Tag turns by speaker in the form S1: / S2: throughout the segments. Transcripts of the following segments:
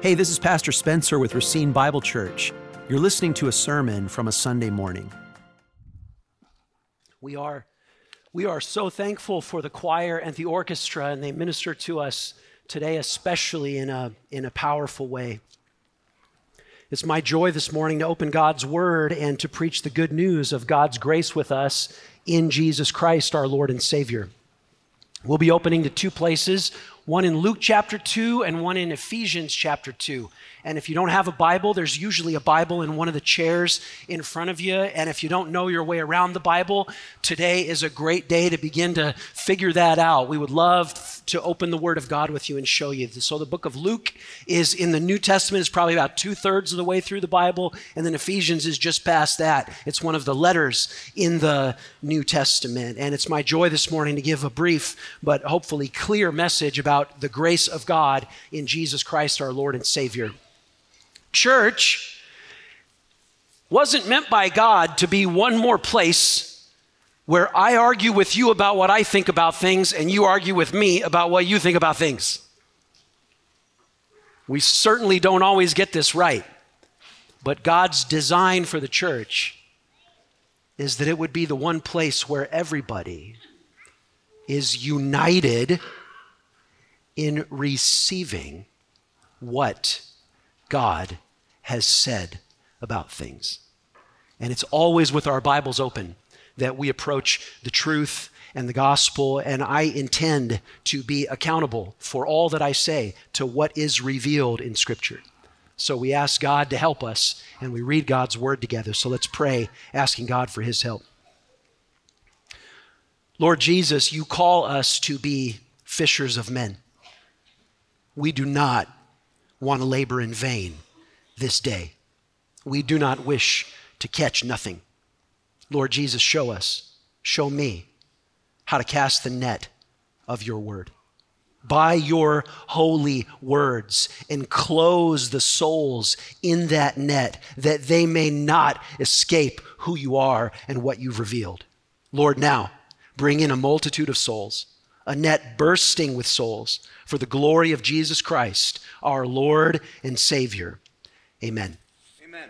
S1: Hey, this is Pastor Spencer with Racine Bible Church. You're listening to a sermon from a Sunday morning.
S2: We are, we are so thankful for the choir and the orchestra, and they minister to us today, especially in a, in a powerful way. It's my joy this morning to open God's Word and to preach the good news of God's grace with us in Jesus Christ, our Lord and Savior. We'll be opening to two places one in Luke chapter 2 and one in Ephesians chapter 2. And if you don't have a Bible, there's usually a Bible in one of the chairs in front of you. And if you don't know your way around the Bible, today is a great day to begin to figure that out. We would love to open the Word of God with you and show you. So the book of Luke is in the New Testament, is probably about two thirds of the way through the Bible. And then Ephesians is just past that. It's one of the letters in the New Testament. And it's my joy this morning to give a brief, but hopefully clear message about the grace of God in Jesus Christ, our Lord and Savior church wasn't meant by God to be one more place where I argue with you about what I think about things and you argue with me about what you think about things. We certainly don't always get this right, but God's design for the church is that it would be the one place where everybody is united in receiving what God has said about things. And it's always with our Bibles open that we approach the truth and the gospel, and I intend to be accountable for all that I say to what is revealed in Scripture. So we ask God to help us, and we read God's word together. So let's pray, asking God for his help. Lord Jesus, you call us to be fishers of men. We do not want to labor in vain this day. We do not wish to catch nothing. Lord Jesus, show us, show me how to cast the net of your word. By your holy words, enclose the souls in that net that they may not escape who you are and what you've revealed. Lord, now bring in a multitude of souls, a net bursting with souls for the glory of Jesus Christ, our Lord and Savior. Amen. Amen.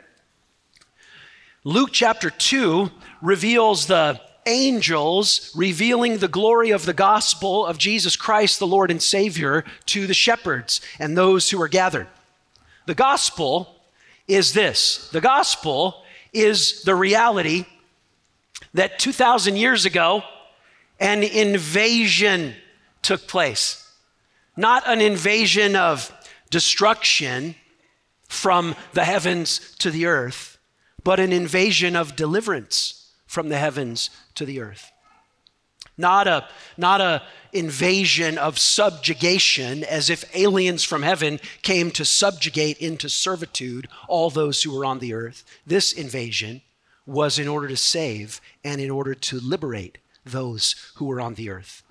S2: Luke chapter 2 reveals the angels revealing the glory of the gospel of Jesus Christ, the Lord and Savior, to the shepherds and those who are gathered. The gospel is this the gospel is the reality that 2,000 years ago, an invasion took place. Not an invasion of destruction, from the heavens to the earth, but an invasion of deliverance from the heavens to the earth. Not a, not a invasion of subjugation as if aliens from heaven came to subjugate into servitude all those who were on the earth. This invasion was in order to save and in order to liberate those who were on the earth.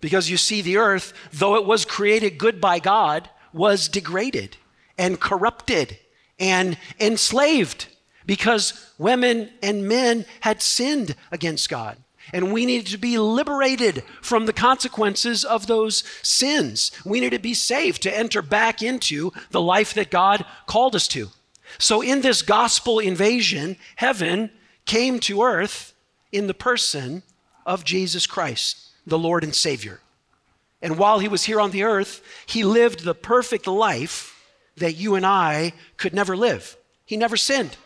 S2: Because you see, the earth, though it was created good by God, was degraded and corrupted and enslaved because women and men had sinned against God. And we needed to be liberated from the consequences of those sins. We needed to be saved to enter back into the life that God called us to. So, in this gospel invasion, heaven came to earth in the person of Jesus Christ, the Lord and Savior. And while he was here on the earth, he lived the perfect life that you and I could never live. He never sinned.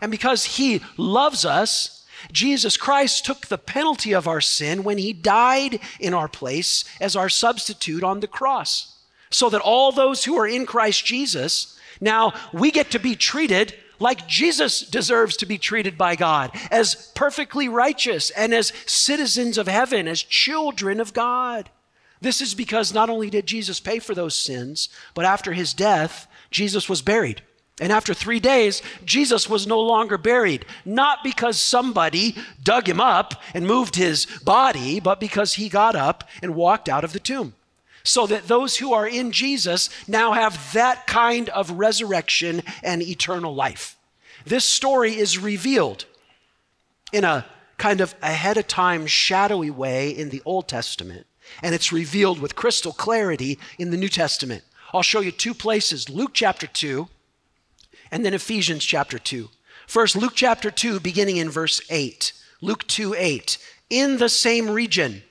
S2: And because He loves us, Jesus Christ took the penalty of our sin when He died in our place as our substitute on the cross. So that all those who are in Christ Jesus, now we get to be treated like Jesus deserves to be treated by God, as perfectly righteous and as citizens of heaven, as children of God. This is because not only did Jesus pay for those sins, but after his death, Jesus was buried. And after three days, Jesus was no longer buried, not because somebody dug him up and moved his body, but because he got up and walked out of the tomb. So that those who are in Jesus now have that kind of resurrection and eternal life. This story is revealed in a kind of ahead of time, shadowy way in the Old Testament and it's revealed with crystal clarity in the New Testament. I'll show you two places Luke chapter 2 and then Ephesians chapter 2. First, Luke chapter 2, beginning in verse 8. Luke 2 8. In the same region,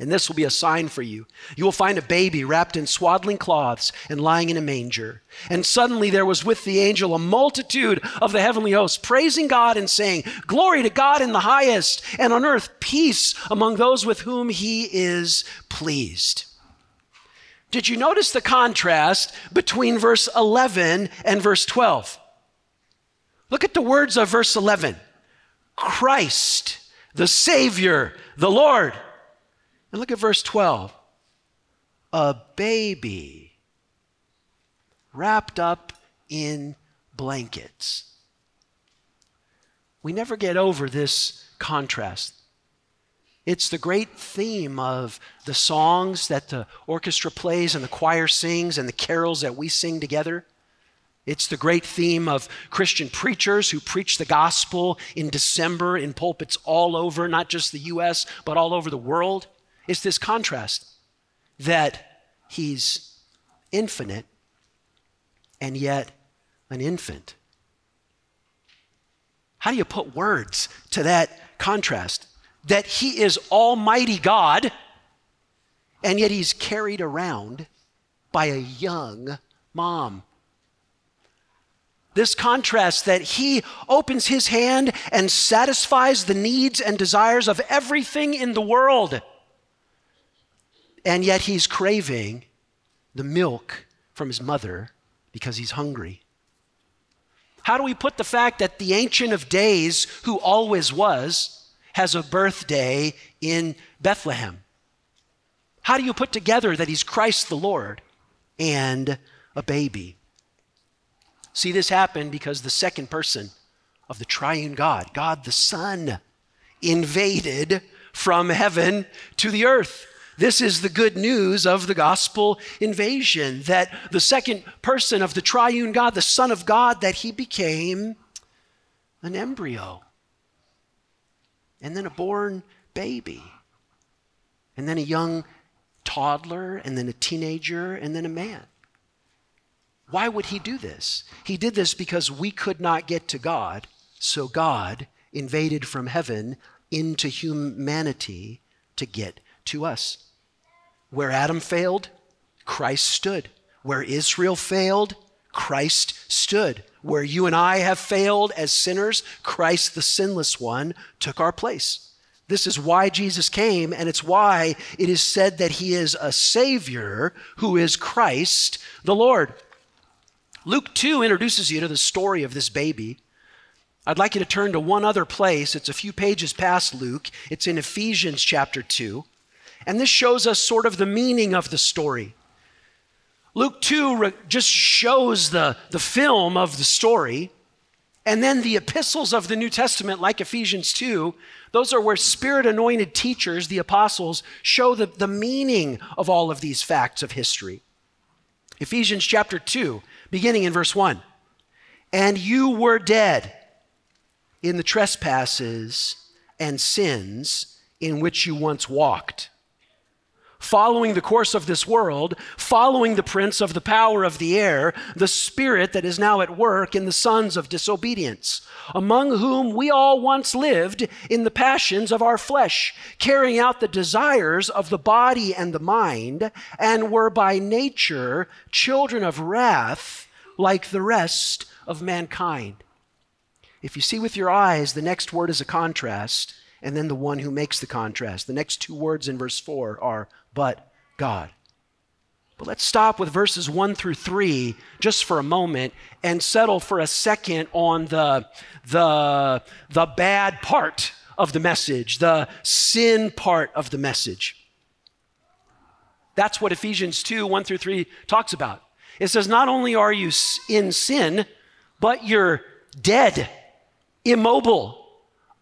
S2: And this will be a sign for you. You will find a baby wrapped in swaddling cloths and lying in a manger. And suddenly there was with the angel a multitude of the heavenly hosts, praising God and saying, Glory to God in the highest, and on earth peace among those with whom he is pleased. Did you notice the contrast between verse 11 and verse 12? Look at the words of verse 11 Christ, the Savior, the Lord. And look at verse 12. A baby wrapped up in blankets. We never get over this contrast. It's the great theme of the songs that the orchestra plays and the choir sings and the carols that we sing together. It's the great theme of Christian preachers who preach the gospel in December in pulpits all over, not just the US, but all over the world. It's this contrast that he's infinite and yet an infant. How do you put words to that contrast? that he is Almighty God, and yet he's carried around by a young mom. This contrast that he opens his hand and satisfies the needs and desires of everything in the world, and yet he's craving the milk from his mother because he's hungry. How do we put the fact that the Ancient of Days, who always was, has a birthday in Bethlehem. How do you put together that he's Christ the Lord and a baby? See, this happened because the second person of the triune God, God the Son, invaded from heaven to the earth. This is the good news of the gospel invasion that the second person of the triune God, the Son of God, that he became an embryo and then a born baby, and then a young toddler, and then a teenager, and then a man. Why would he do this? He did this because we could not get to God, so God invaded from heaven into humanity to get to us. Where Adam failed, Christ stood. Where Israel failed, Christ stood. Where you and I have failed as sinners, Christ, the sinless one, took our place. This is why Jesus came, and it's why it is said that he is a Savior who is Christ the Lord. Luke 2 introduces you to the story of this baby. I'd like you to turn to one other place. It's a few pages past Luke, it's in Ephesians chapter 2. And this shows us sort of the meaning of the story. Luke 2 re- just shows the, the film of the story. And then the epistles of the New Testament, like Ephesians 2, those are where spirit anointed teachers, the apostles, show the, the meaning of all of these facts of history. Ephesians chapter 2, beginning in verse 1. And you were dead in the trespasses and sins in which you once walked following the course of this world, following the prince of the power of the air, the spirit that is now at work in the sons of disobedience, among whom we all once lived in the passions of our flesh, carrying out the desires of the body and the mind, and were by nature children of wrath like the rest of mankind. If you see with your eyes, the next word is a contrast, and then the one who makes the contrast. The next two words in verse 4 are but God. But let's stop with verses 1 through 3 just for a moment and settle for a second on the, the, the bad part of the message, the sin part of the message. That's what Ephesians 2 1 through 3 talks about. It says, Not only are you in sin, but you're dead, immobile,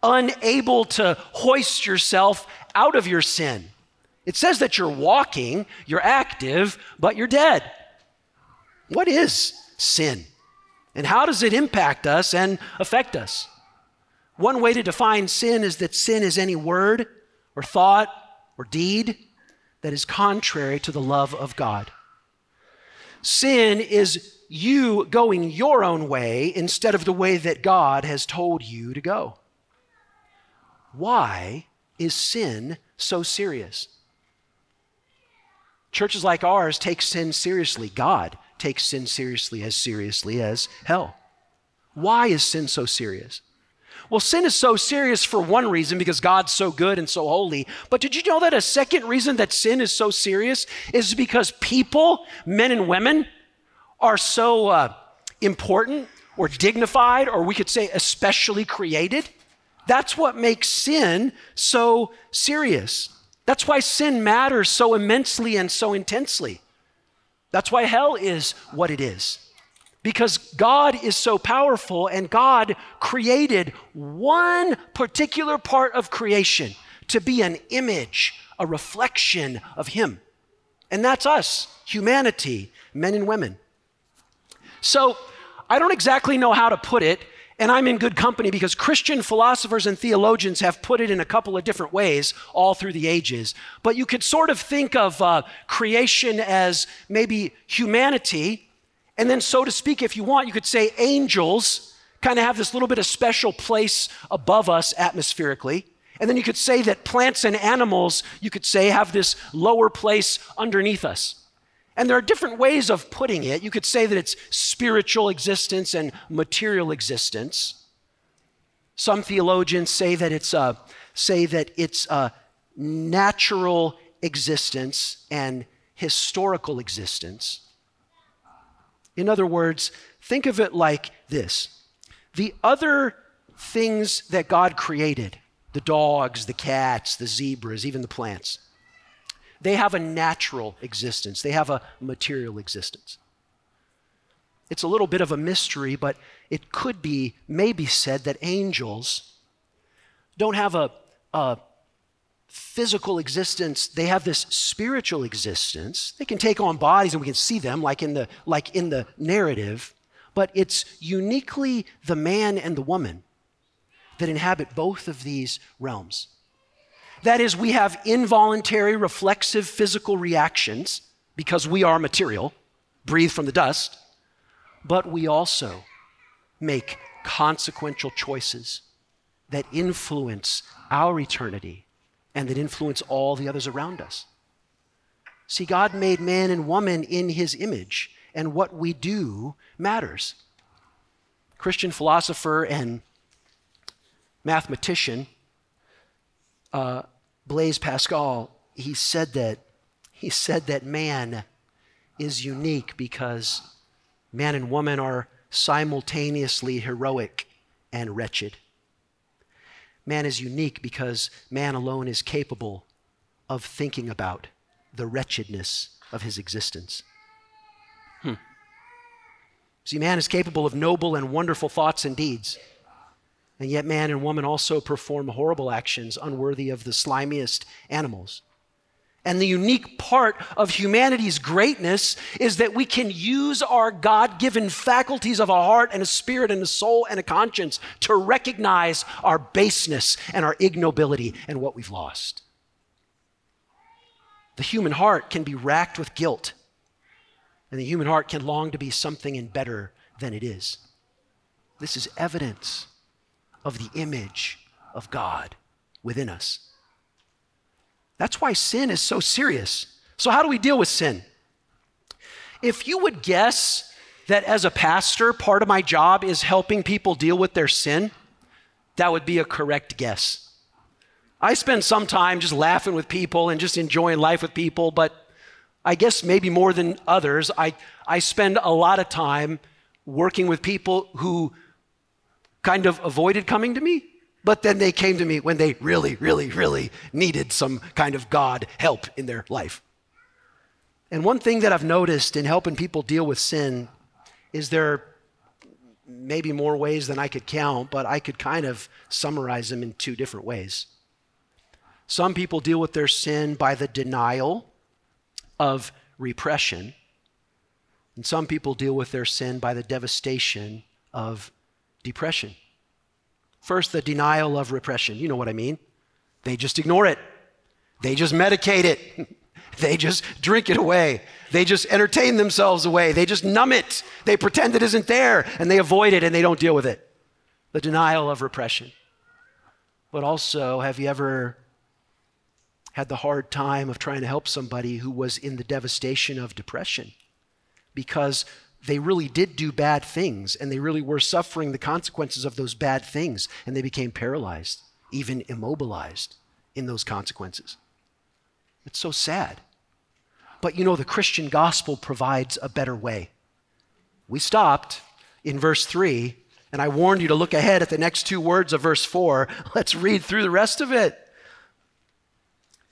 S2: unable to hoist yourself out of your sin. It says that you're walking, you're active, but you're dead. What is sin? And how does it impact us and affect us? One way to define sin is that sin is any word or thought or deed that is contrary to the love of God. Sin is you going your own way instead of the way that God has told you to go. Why is sin so serious? Churches like ours take sin seriously. God takes sin seriously as seriously as hell. Why is sin so serious? Well, sin is so serious for one reason because God's so good and so holy. But did you know that a second reason that sin is so serious is because people, men and women, are so uh, important or dignified, or we could say especially created? That's what makes sin so serious. That's why sin matters so immensely and so intensely. That's why hell is what it is. Because God is so powerful and God created one particular part of creation to be an image, a reflection of Him. And that's us, humanity, men and women. So I don't exactly know how to put it, and I'm in good company because Christian philosophers and theologians have put it in a couple of different ways all through the ages. But you could sort of think of uh, creation as maybe humanity, and then, so to speak, if you want, you could say angels kind of have this little bit of special place above us atmospherically. And then you could say that plants and animals, you could say, have this lower place underneath us. And there are different ways of putting it. You could say that it's spiritual existence and material existence. Some theologians say that it's a, say that it's a natural existence and historical existence. In other words, think of it like this the other things that God created, the dogs, the cats, the zebras, even the plants, they have a natural existence, they have a material existence. It's a little bit of a mystery, but it could be maybe said that angels don't have a, a physical existence. They have this spiritual existence. They can take on bodies and we can see them like in the like in the narrative but it's uniquely the man and the woman that inhabit both of these realms that is, we have involuntary, reflexive physical reactions because we are material, breathe from the dust, but we also make consequential choices that influence our eternity and that influence all the others around us. See, God made man and woman in his image, and what we do matters. Christian philosopher and mathematician uh, Blaise Pascal, he said that he said that man is unique because man and woman are simultaneously heroic and wretched. Man is unique because man alone is capable of thinking about the wretchedness of his existence. Hmm. See, man is capable of noble and wonderful thoughts and deeds. And yet, man and woman also perform horrible actions unworthy of the slimiest animals. And the unique part of humanity's greatness is that we can use our God given faculties of a heart and a spirit and a soul and a conscience to recognize our baseness and our ignobility and what we've lost. The human heart can be racked with guilt, and the human heart can long to be something and better than it is. This is evidence of the image of God within us. That's why sin is so serious. So, how do we deal with sin? If you would guess that as a pastor, part of my job is helping people deal with their sin, that would be a correct guess. I spend some time just laughing with people and just enjoying life with people, but I guess maybe more than others, I, I spend a lot of time working with people who kind of avoided coming to me, but then they came to me when they really, really, really needed some kind of God help in their life. And one thing that I've noticed in helping people deal with sin is there maybe more ways than I could count, but I could kind of summarize them in two different ways. Some people deal with their sin by the denial of repression, and some people deal with their sin by the devastation of depression. First, the denial of repression. You know what I mean. They just ignore it, they just medicate it. They just drink it away. They just entertain themselves away. They just numb it. They pretend it isn't there and they avoid it and they don't deal with it. The denial of repression. But also, have you ever had the hard time of trying to help somebody who was in the devastation of depression because they really did do bad things and they really were suffering the consequences of those bad things and they became paralyzed, even immobilized in those consequences. It's so sad. But you know, the Christian gospel provides a better way. We stopped in verse 3, and I warned you to look ahead at the next two words of verse 4. Let's read through the rest of it.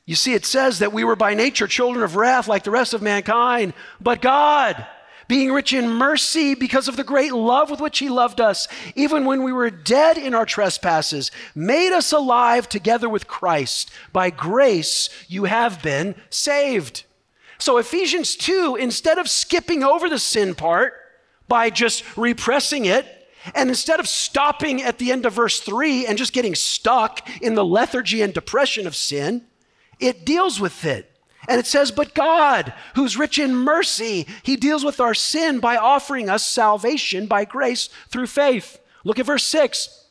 S2: You see, it says that we were by nature children of wrath like the rest of mankind, but God, being rich in mercy because of the great love with which He loved us, even when we were dead in our trespasses, made us alive together with Christ. By grace you have been saved. So, Ephesians 2, instead of skipping over the sin part by just repressing it, and instead of stopping at the end of verse 3 and just getting stuck in the lethargy and depression of sin, it deals with it. And it says, But God, who's rich in mercy, he deals with our sin by offering us salvation by grace through faith. Look at verse 6.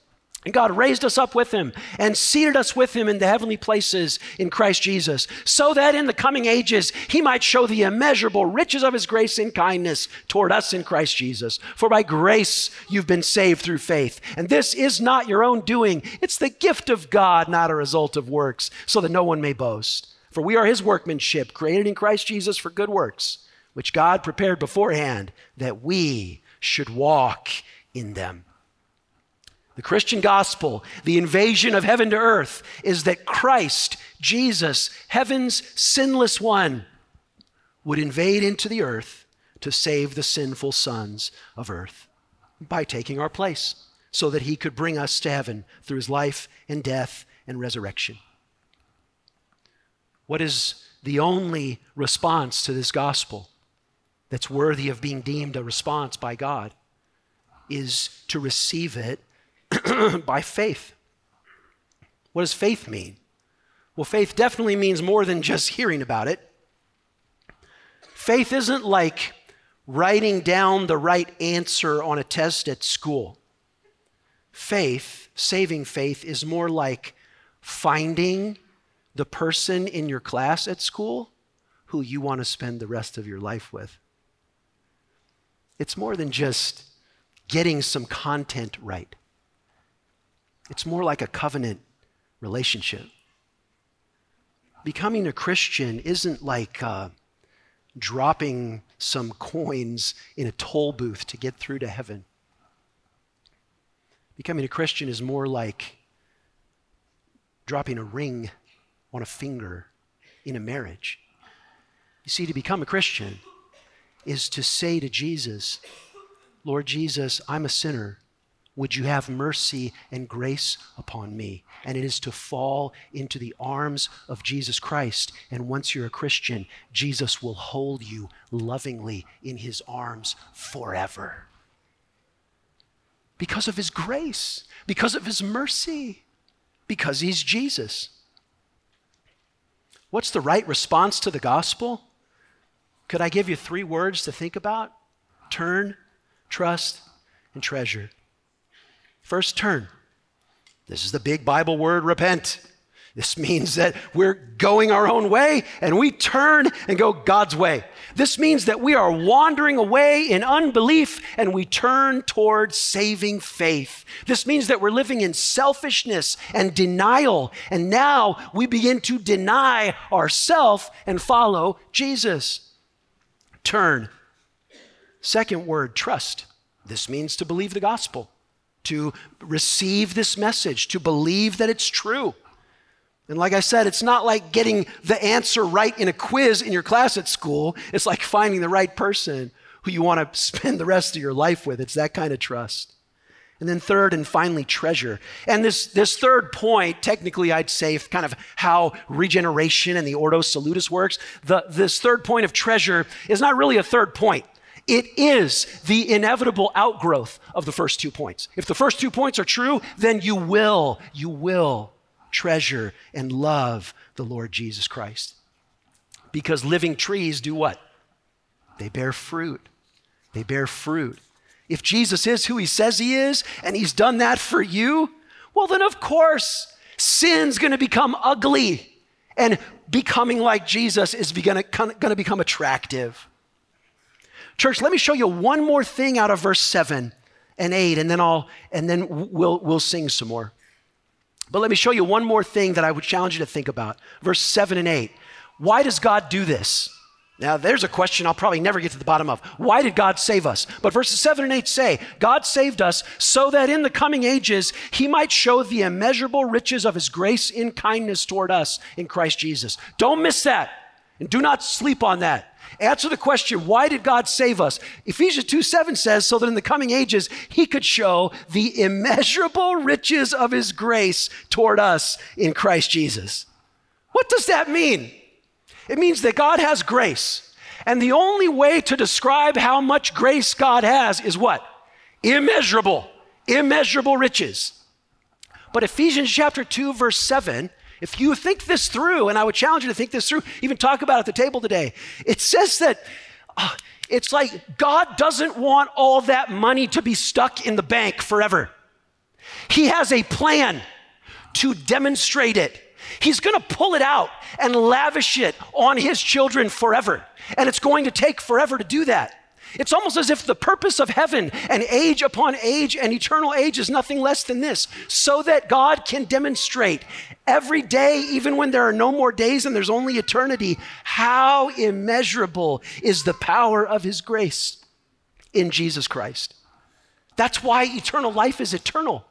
S2: And God raised us up with him and seated us with him in the heavenly places in Christ Jesus, so that in the coming ages he might show the immeasurable riches of his grace and kindness toward us in Christ Jesus. For by grace you've been saved through faith. And this is not your own doing, it's the gift of God, not a result of works, so that no one may boast. For we are his workmanship, created in Christ Jesus for good works, which God prepared beforehand that we should walk in them. The Christian gospel, the invasion of heaven to earth, is that Christ, Jesus, heaven's sinless one, would invade into the earth to save the sinful sons of earth by taking our place so that he could bring us to heaven through his life and death and resurrection. What is the only response to this gospel that's worthy of being deemed a response by God? Is to receive it by faith. What does faith mean? Well, faith definitely means more than just hearing about it. Faith isn't like writing down the right answer on a test at school. Faith, saving faith, is more like finding the person in your class at school who you want to spend the rest of your life with. It's more than just getting some content right. It's more like a covenant relationship. Becoming a Christian isn't like uh, dropping some coins in a toll booth to get through to heaven. Becoming a Christian is more like dropping a ring on a finger in a marriage. You see, to become a Christian is to say to Jesus, Lord Jesus, I'm a sinner. Would you have mercy and grace upon me? And it is to fall into the arms of Jesus Christ. And once you're a Christian, Jesus will hold you lovingly in his arms forever. Because of his grace, because of his mercy, because he's Jesus. What's the right response to the gospel? Could I give you three words to think about? Turn, trust, and treasure. First turn. This is the big Bible word repent. This means that we're going our own way and we turn and go God's way. This means that we are wandering away in unbelief and we turn toward saving faith. This means that we're living in selfishness and denial. And now we begin to deny ourself and follow Jesus. Turn. Second word, trust. This means to believe the gospel to receive this message, to believe that it's true. And like I said, it's not like getting the answer right in a quiz in your class at school. It's like finding the right person who you want to spend the rest of your life with. It's that kind of trust. And then third and finally, treasure. And this, this third point, technically, I'd say kind of how regeneration and the Ordo Salutis works. The, this third point of treasure is not really a third point. It is the inevitable outgrowth of the first two points. If the first two points are true, then you will, you will treasure and love the Lord Jesus Christ. Because living trees do what? They bear fruit. They bear fruit. If Jesus is who he says he is, and he's done that for you, well, then of course, sin's gonna become ugly, and becoming like Jesus is gonna, gonna become attractive. Church, let me show you one more thing out of verse 7 and 8, and then I'll and then we'll we'll sing some more. But let me show you one more thing that I would challenge you to think about. Verse 7 and 8. Why does God do this? Now, there's a question I'll probably never get to the bottom of. Why did God save us? But verses 7 and 8 say, God saved us so that in the coming ages he might show the immeasurable riches of his grace in kindness toward us in Christ Jesus. Don't miss that. And do not sleep on that. Answer the question, why did God save us? Ephesians 2 7 says, so that in the coming ages he could show the immeasurable riches of his grace toward us in Christ Jesus. What does that mean? It means that God has grace. And the only way to describe how much grace God has is what? Immeasurable, immeasurable riches. But Ephesians chapter 2, verse 7, if you think this through, and I would challenge you to think this through, even talk about it at the table today, it says that uh, it's like God doesn't want all that money to be stuck in the bank forever. He has a plan to demonstrate it. He's going to pull it out and lavish it on his children forever. And it's going to take forever to do that. It's almost as if the purpose of heaven and age upon age and eternal age is nothing less than this so that God can demonstrate every day, even when there are no more days and there's only eternity, how immeasurable is the power of His grace in Jesus Christ. That's why eternal life is eternal.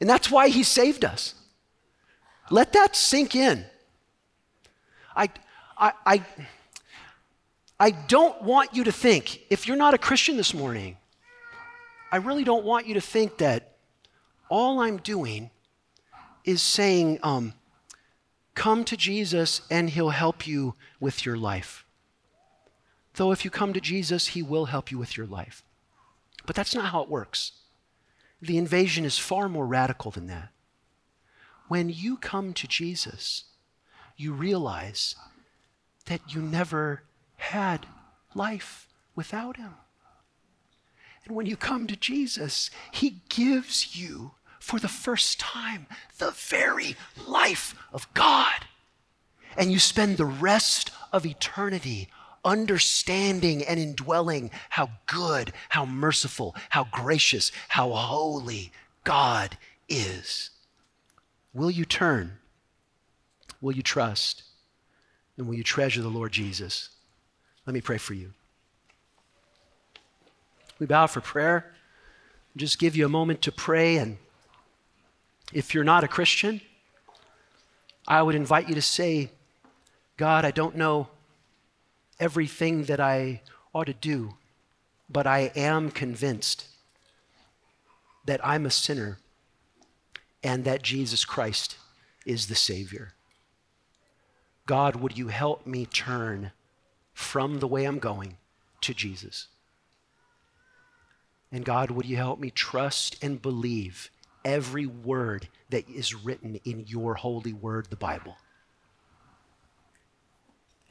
S2: And that's why He saved us. Let that sink in. I, I, I, I don't want you to think, if you're not a Christian this morning, I really don't want you to think that all I'm doing is saying, um, come to Jesus and he'll help you with your life. Though if you come to Jesus, he will help you with your life. But that's not how it works. The invasion is far more radical than that. When you come to Jesus, you realize that you never had life without him. And when you come to Jesus, he gives you, for the first time, the very life of God. And you spend the rest of eternity understanding and indwelling how good, how merciful, how gracious, how holy God is. Will you turn? Will you trust? And will you treasure the Lord Jesus? Let me pray for you. We bow for prayer. Just give you a moment to pray. And if you're not a Christian, I would invite you to say, God, I don't know everything that I ought to do, but I am convinced that I'm a sinner and that Jesus Christ is the Savior. God, would you help me turn from the way I'm going to Jesus? And God, would you help me trust and believe every word that is written in your holy word, the Bible?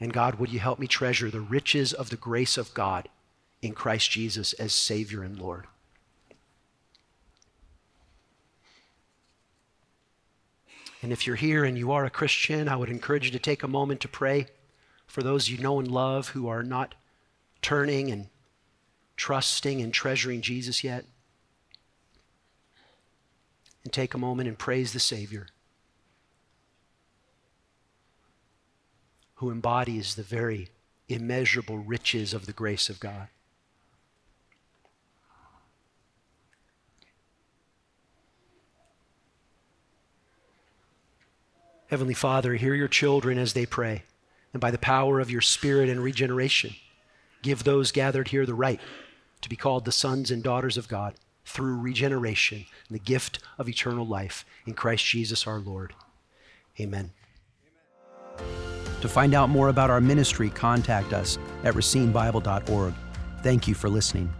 S2: And God, would you help me treasure the riches of the grace of God in Christ Jesus as Savior and Lord? And if you're here and you are a Christian, I would encourage you to take a moment to pray for those you know and love who are not turning and trusting and treasuring Jesus yet. And take a moment and praise the Savior who embodies the very immeasurable riches of the grace of God. Heavenly Father, hear your children as they pray, and by the power of your Spirit and regeneration, give those gathered here the right to be called the sons and daughters of God. through regeneration and the gift of eternal life in Christ Jesus our Lord. Amen.
S1: To find out more about our ministry, contact us at racinebible.org. Thank you for listening.